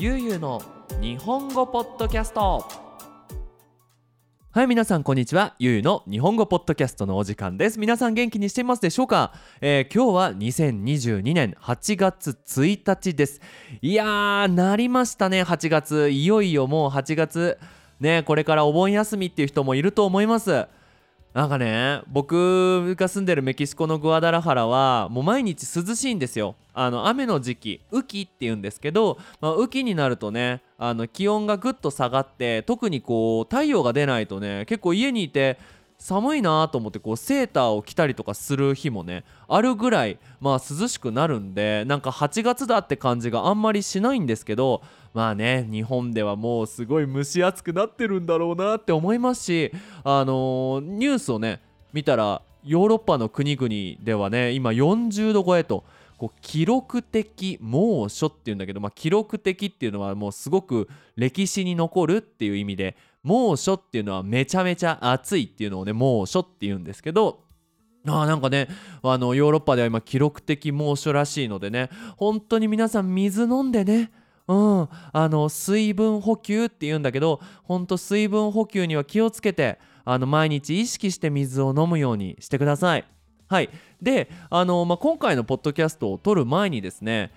ゆうゆうの日本語ポッドキャスト。はい皆さんこんにちは。ゆうゆうの日本語ポッドキャストのお時間です。皆さん元気にしていますでしょうか、えー、今日は2022年8月1日です。いやーなりましたね。8月いよいよもう8月ねこれからお盆休みっていう人もいると思います。なんかね僕が住んでるメキシコのグアダラハラはもう毎日涼しいんですよ。あの雨の時期雨季っていうんですけど、まあ、雨季になるとねあの気温がぐっと下がって特にこう太陽が出ないとね結構家にいて寒いなと思ってこうセーターを着たりとかする日もねあるぐらいまあ涼しくなるんでなんか8月だって感じがあんまりしないんですけどまあね日本ではもうすごい蒸し暑くなってるんだろうなって思いますしあの、ニュースをね見たらヨーロッパの国々ではね今40度超えとこう記録的猛暑っていうんだけど、まあ、記録的っていうのはもうすごく歴史に残るっていう意味で猛暑っていうのはめちゃめちゃ暑いっていうのをね猛暑っていうんですけどあなんかねあのヨーロッパでは今記録的猛暑らしいのでね本当に皆さん水飲んでねうん、あの水分補給って言うんだけどほんと水分補給には気をつけてあの毎日意識して水を飲むようにしてください。はいであの、まあ、今回のポッドキャストを撮る前にですね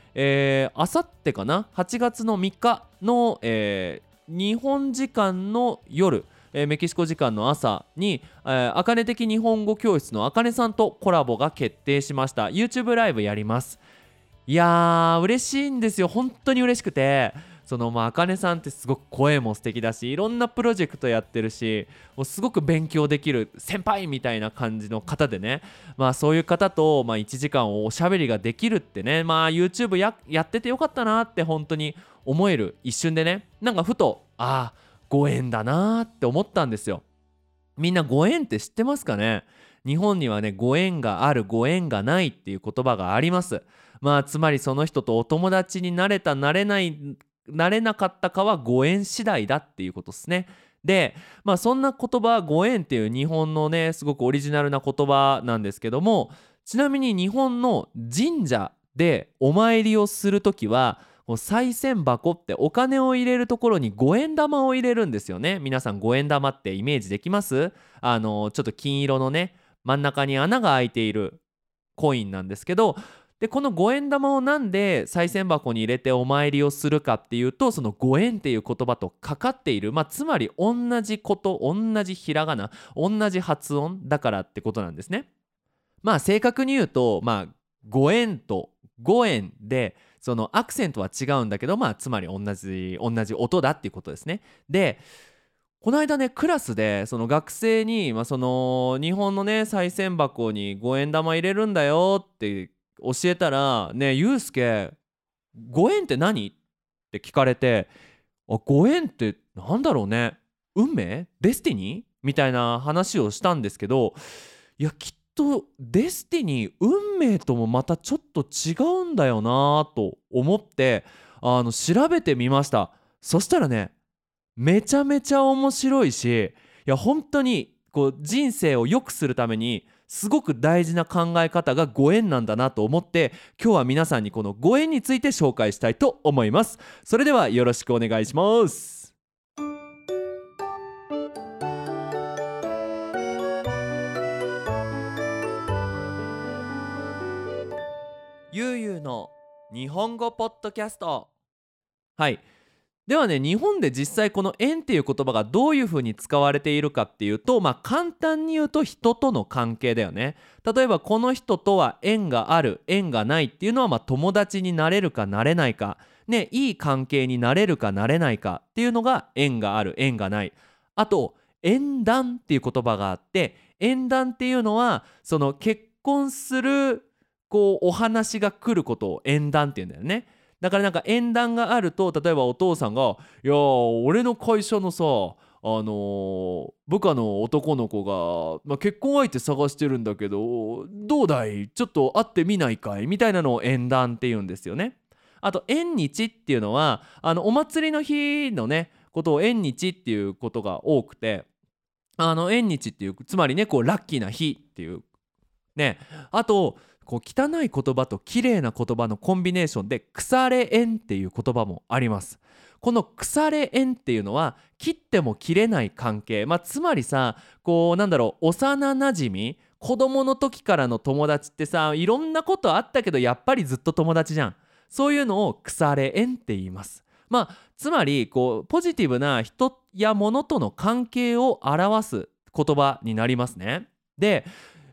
あさってかな？8月の3日の、えー、日本時間の夜えー、メキシコ時間の朝に、えー、茜的日本語教室のあかねさんとコラボが決定しました。YouTube ライブやります。いやー嬉しいんですよ。本当に嬉しくて。そのまあ茜さんってすごく声も素敵だしいろんなプロジェクトやってるしもうすごく勉強できる先輩みたいな感じの方でね。まあそういう方とまあ1時間おしゃべりができるってね。まあ YouTube ややっててよかったなって本当に思える一瞬でねなんかふとああご縁だなって思ったんですよ。みんなご縁って知ってますかね？日本にはねご縁があるご縁がないっていう言葉があります。まあつまりその人とお友達になれたなれないなれなかったかはご縁次第だっていうことですね。でまあそんな言葉ご縁っていう日本のねすごくオリジナルな言葉なんですけどもちなみに日本の神社でお参りをする時は賽銭箱ってお金を入れるところに五円玉を入れるんですよね。皆さん五円玉ってイメージできます？あのちょっと金色のね真ん中に穴が開いているコインなんですけどでこの五円玉をなんで賽銭箱に入れてお参りをするかっていうとその五円っていう言葉とかかっている、まあ、つまり同じこと同じひらがな同じ発音だからってことなんですね。まあ正確に言うと、まあ、五円と五円でそのアクセントは違うんだけど、まあ、つまり同じ同じ音だっていうことですね。でこの間ねクラスでその学生に、まあ、その日本のね賽銭箱に五円玉入れるんだよって教えたら「ねえゆうすけご縁って何?」って聞かれて「あご縁ってなんだろうね？運命？ Destiny?」みたいな話をしたんですけどいやきっと destiny 運命ともまたちょっと違うんだよなと思ってあの調べてみました。そしたらねめちゃめちゃ面白いしいや本当にこう人生を良くするためにすごく大事な考え方がご縁なんだなと思って今日は皆さんにこのご縁について紹介したいと思います。それではよろしくお願いします。日本語ポッドキャスト。はい。ではね日本で実際この縁っていう言葉がどういうふうに使われているかっていうとまあ簡単に言うと人との関係だよね。例えばこの人とは縁がある縁がないっていうのはまあ友達になれるかなれないか。ねいい関係になれるかなれないかっていうのが縁がある縁がない。あと縁談っていう言葉があって縁談っていうのはその結婚するこうお話が来ることを縁談っていうんだよね。だからなんか縁談があると例えばお父さんが「いや俺の会社のさあのー、部下の男の子が、まあ、結婚相手探してるんだけどどうだい？ちょっと会ってみないかい？みたいなのを縁談って言うんですよね。あと縁日っていうのはあのお祭りの日のねことを縁日っていうことが多くてあの縁日っていうつまりねこうラッキーな日っていうね。あとこう汚い言葉と綺麗な言葉のコンビネーションで腐れ縁っていう言葉もあります。この腐れ縁っていうのは切っても切れない関係。まあつまりさこうなんだろう幼なじみ子供の時からの友達ってさいろんなことあったけどやっぱりずっと友達じゃん。そういうのを腐れ縁って言います。まあつまりこうポジティブな人や物との関係を表す言葉になりますね。で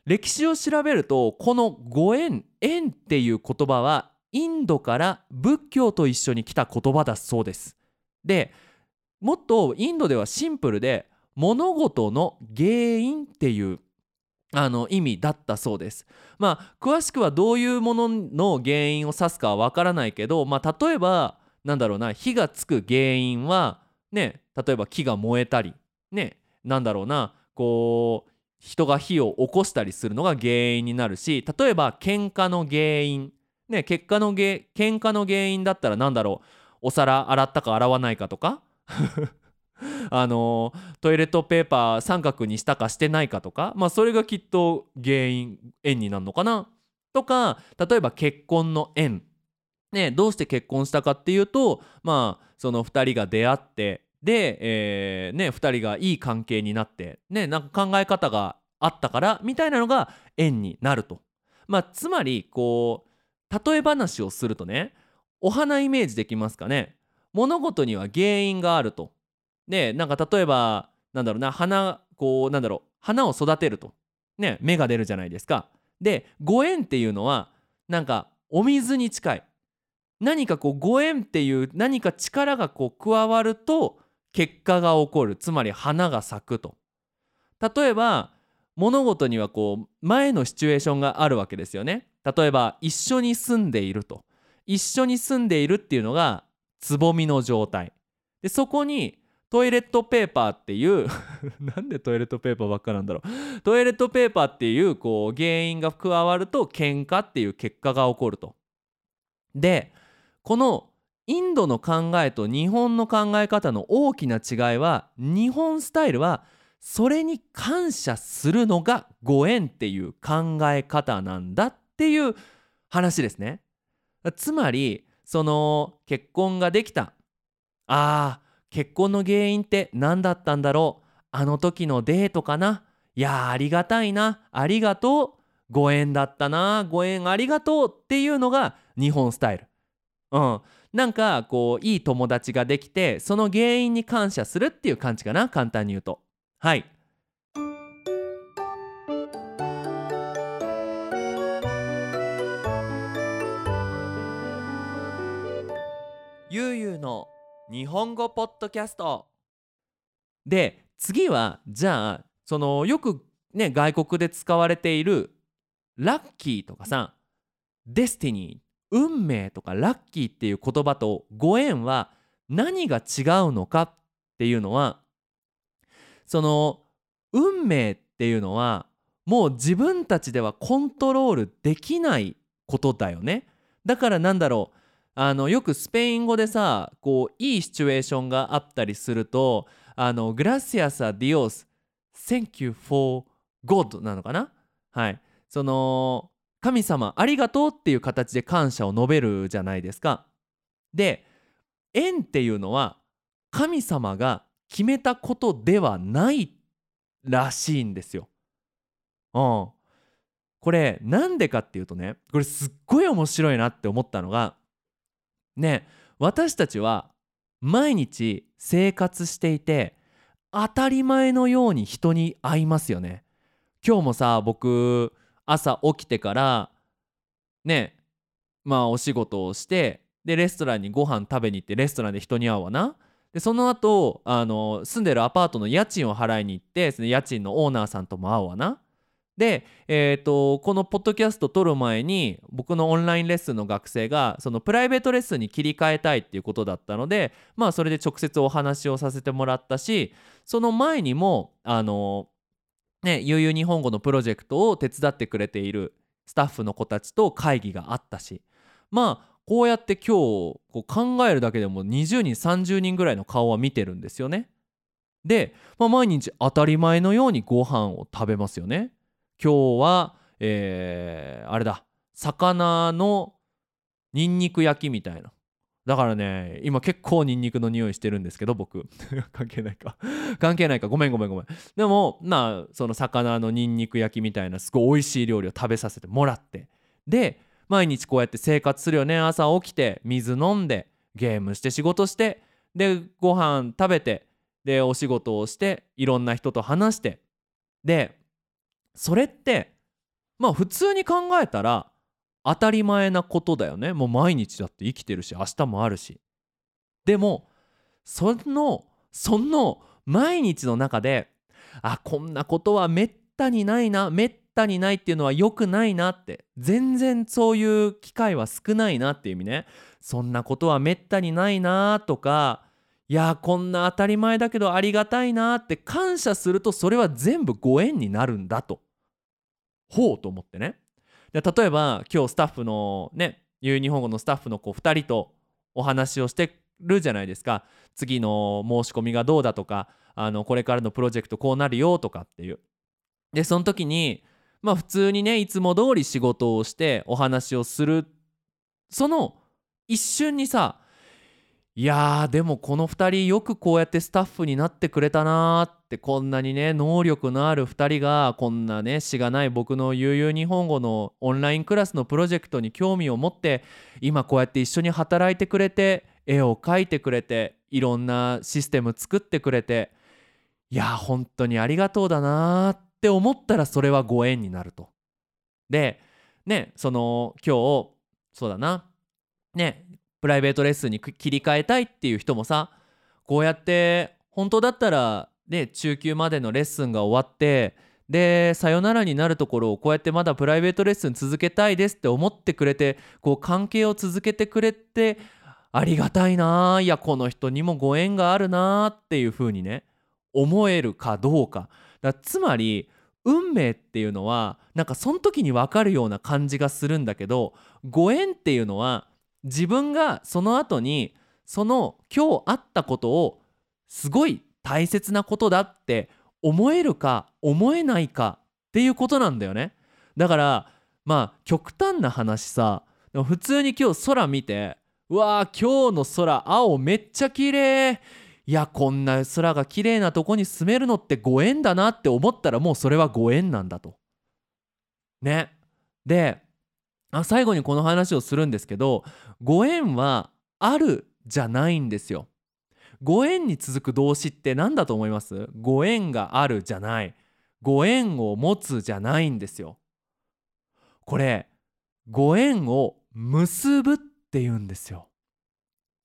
歴史を調べるとこのご縁縁っていう言葉はインドから仏教と一緒に来た言葉だそうですでもっとインドではシンプルで物事の原因っていうあの意味だったそうです。まあ詳しくはどういうものの原因を指すかはわからないけど、まあ、例えばなんだろうな火がつく原因はね例えば木が燃えたりねなんだろうなこう人が火を起こしたりするのが原因になるし例えば喧嘩の原因。ね結果の喧嘩の原因だったらなんだろう？お皿洗ったか洗わないかとか？あのトイレットペーパー三角にしたかしてないかとか？まあそれがきっと原因縁になるのかな？とか例えば結婚の縁。ねどうして結婚したかっていうとまあその2人が出会ってで、えー、ね2人がいい関係になってねなんか考え方があったからみたいなのが縁になると。まあつまりこう例え話をするとねお花イメージできますかね物事には原因があると。でなんか例えばなんだろうな花こうなんだろう花を育てるとね芽が出るじゃないですか。でご縁っていうのはなんかお水に近い何かこうご縁っていう何か力がこう加わると結果が起こる。つまり花が咲くと。例えば物事にはこう前のシチュエーションがあるわけですよね。例えば一緒に住んでいると。一緒に住んでいるっていうのがつぼみの状態。でそこにトイレットペーパーっていう なんでトイレットペーパーばっかなんだろう。トイレットペーパーっていうこう原因が加わると喧嘩っていう結果が起こると。でこのインドの考えと日本の考え方の大きな違いは日本スタイルはそれに感謝するのがご縁っていう考え方なんだっていう話ですね。つまりその結婚ができた。あー結婚の原因って何だったんだろう。あの時のデートかな。いやありがたいな。ありがとう。ご縁だったな。ご縁ありがとうっていうのが日本スタイル。うん、なんかこういい友達ができてその原因に感謝するっていう感じかな簡単に言うと。はい。ゆうゆうの日本語ポッドキャスト。で次はじゃあそのよくね外国で使われているラッキーとかさデスティニー。運命とかラッキーっていう言葉とご縁は何が違うのかっていうのはその運命っていうのはもう自分たちではコントロールできないことだよね。だからなんだろうあのよくスペイン語でさこういいシチュエーションがあったりするとあのグラシアス・ア・ディオス Thank you for God なのかな？はい。その神様ありがとうっていう形で感謝を述べるじゃないですか。で縁っていうのは神様が決めたことではないらしいんですよ。うん。これなんでかっていうとねこれすっごい面白いなって思ったのがね私たちは毎日生活していて当たり前のように人に会いますよね。今日もさ僕朝起きてからねまあお仕事をしてでレストランにご飯食べに行ってレストランで人に会うわな。でその後あの住んでるアパートの家賃を払いに行ってその家賃のオーナーさんとも会うわな。で、えーと、このポッドキャスト撮る前に僕のオンラインレッスンの学生がそのプライベートレッスンに切り替えたいっていうことだったのでまあそれで直接お話をさせてもらったしその前にもあのね、悠々日本語のプロジェクトを手伝ってくれているスタッフの子たちと会議があったしまあこうやって今日こう考えるだけでも20人30人ぐらいの顔は見てるんですよね。で、まあ、毎日当たり前のようにご飯を食べますよね。今日は、えー、あれだ魚のニンニク焼きみたいなだからね今結構ニンニクの匂いしてるんですけど僕。関係ないか。関係ないか。ごめんごめんごめん。でもまあその魚のニンニク焼きみたいなすごい美味しい料理を食べさせてもらって。で毎日こうやって生活するよね。朝起きて水飲んでゲームして仕事してでご飯食べてでお仕事をしていろんな人と話して。でそれってまあ普通に考えたら当たり前なことだよね。もう毎日だって生きてるし明日もあるし。でもそのその毎日の中であこんなことはめったにないなめったにないっていうのは良くないなって全然そういう機会は少ないなっていう意味ね。そんなことはめったにないなとかいやこんな当たり前だけどありがたいなって感謝するとそれは全部ご縁になるんだとほうと思ってね。で例えば今日スタッフのねゆう日本語のスタッフの子2人とお話をしてるじゃないですか。次の申し込みがどうだとかあのこれからのプロジェクトこうなるよとかっていう。でその時にまあ普通にねいつも通り仕事をしてお話をする。その一瞬にさいやーでもこの2人よくこうやってスタッフになってくれたなーっってこんなにね能力のある2人がこんなねしがない僕の悠々日本語のオンラインクラスのプロジェクトに興味を持って今こうやって一緒に働いてくれて絵を描いてくれていろんなシステム作ってくれていや本当にありがとうだなって思ったらそれはご縁になると。でねその今日そうだなねプライベートレッスンに切り替えたいっていう人もさこうやって本当だったらね中級までのレッスンが終わってでさよならになるところをこうやってまだプライベートレッスン続けたいですって思ってくれてこう関係を続けてくれてありがたいないやこの人にもご縁があるなっていう風にね思えるかどうか。だつまり運命っていうのはなんかその時に分かるような感じがするんだけどご縁っていうのは自分がその後にその今日あったことをすごい大切なことだって思えるか思えないかっていうことなんだよねだからまあ極端な話さ普通に今日空見てうわー今日の空青めっちゃ綺麗いやこんな空が綺麗なとこに住めるのってご縁だなって思ったらもうそれはご縁なんだと。ね。であ最後にこの話をするんですけどご縁はあるじゃないんですよ。ご縁に続く動詞って何だと思います？ご縁があるじゃないご縁を持つじゃないんですよ。これご縁を結ぶって言うんですよ。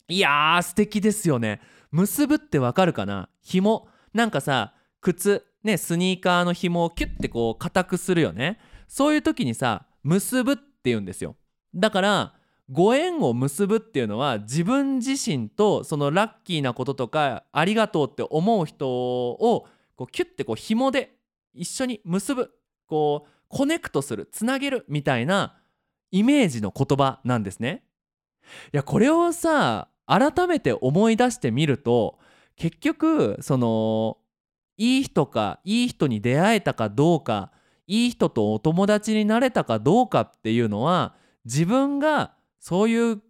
いやー素敵ですよね。結ぶってわかるかな？紐なんかさ靴ねスニーカーの紐をキュッてこう固くするよね。そういう時にさ結ぶって言うんですよ。だからご縁を結ぶっていうのは自分自身とそのラッキーなこととかありがとうって思う人をこうキュッてこう紐で一緒に結ぶこうコネクトするつなげるみたいなイメージの言葉なんですね。いやこれをさ改めて思い出してみると結局そのいい人かいい人に出会えたかどうかいい人とお友達になれたかどうかっていうのは自分がそういう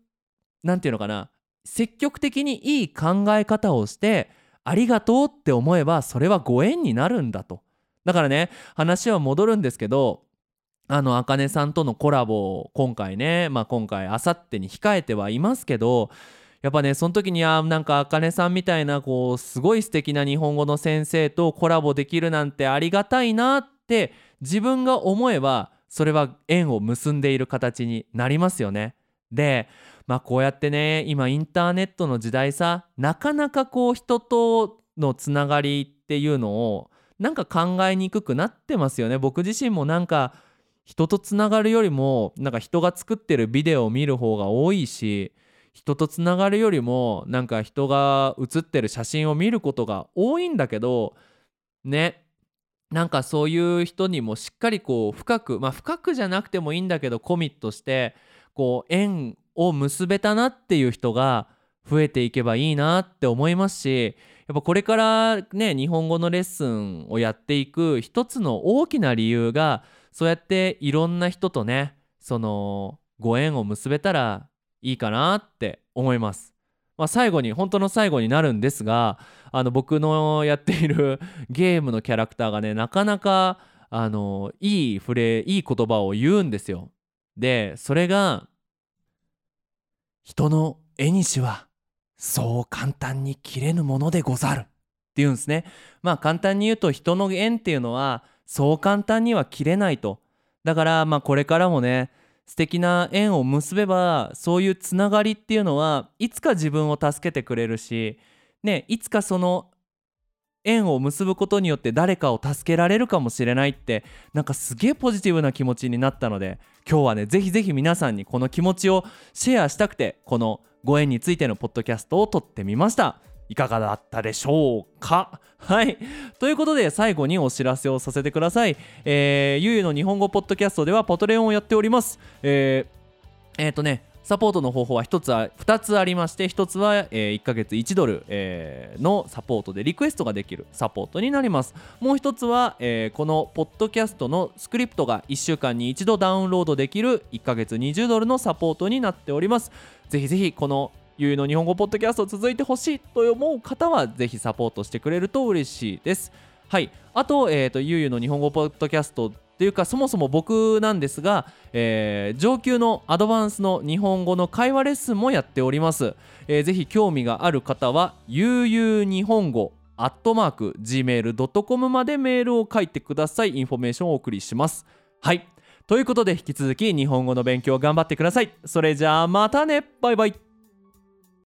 何て言うのかな積極的にいい考え方をしてありがとうって思えばそれはご縁になるんだとだからね話は戻るんですけどあのあかねさんとのコラボを今回ねまあ今回あさってに控えてはいますけどやっぱねその時にはなんかあかねさんみたいなこうすごい素敵な日本語の先生とコラボできるなんてありがたいなって自分が思えばそれは縁を結んでいる形になりますよね。でまあこうやってね今インターネットの時代さなかなかこう人とのつながりっていうのをなんか考えにくくなってますよね。僕自身もなんか人とつながるよりもなんか人が作ってるビデオを見る方が多いし人とつながるよりもなんか人が写ってる写真を見ることが多いんだけどねなんかそういう人にもしっかりこう深くまあ深くじゃなくてもいいんだけどコミットしてこう縁を結べたなっていう人が増えていけばいいなって思いますしやっぱこれからね日本語のレッスンをやっていく一つの大きな理由がそうやっていろんな人とねそのご縁を結べたらいいかなって思います。まあ、最後に本当の最後になるんですがあの僕のやっている ゲームのキャラクターがねなかなかあのいいフレーいい言葉を言うんですよ。でそれが「人の縁にしはそう簡単に切れぬものでござる」って言うんですね。まあ簡単に言うと人の縁っていうのはそう簡単には切れないと。だからまあこれからもね素敵な縁を結べばそういうつながりっていうのはいつか自分を助けてくれるし、ね、いつかその縁を結ぶことによって誰かを助けられるかもしれないってなんかすげえポジティブな気持ちになったので今日はねぜひぜひ皆さんにこの気持ちをシェアしたくてこのご縁についてのポッドキャストを撮ってみました。いかがだったでしょうか？はい。ということで最後にお知らせをさせてください。えー、ゆうゆの日本語ポッドキャストではポトレオンをやっております。えー、えー、とねサポートの方法は1つは2つありまして1つは、えー、1ヶ月1ドル、えー、のサポートでリクエストができるサポートになります。もう1つは、えー、このポッドキャストのスクリプトが1週間に1度ダウンロードできる1ヶ月20ドルのサポートになっております。ぜひぜひこのゆうの日本語ポッドキャスト続いてほしいと思う方はぜひサポートしてくれると嬉しいです。はい。あと,、えーと、ゆうゆうの日本語ポッドキャストっていうかそもそも僕なんですが、えー、上級の advanced の日本語の会話レッスンもやっております、えー、ぜひ興味がある方はゆうゆう日本語アットマーク gmail.com までメールを書いてください。インフォメーションをお送りします。はい。ということで引き続き日本語の勉強頑張ってください。それじゃあまたね。バイバイ。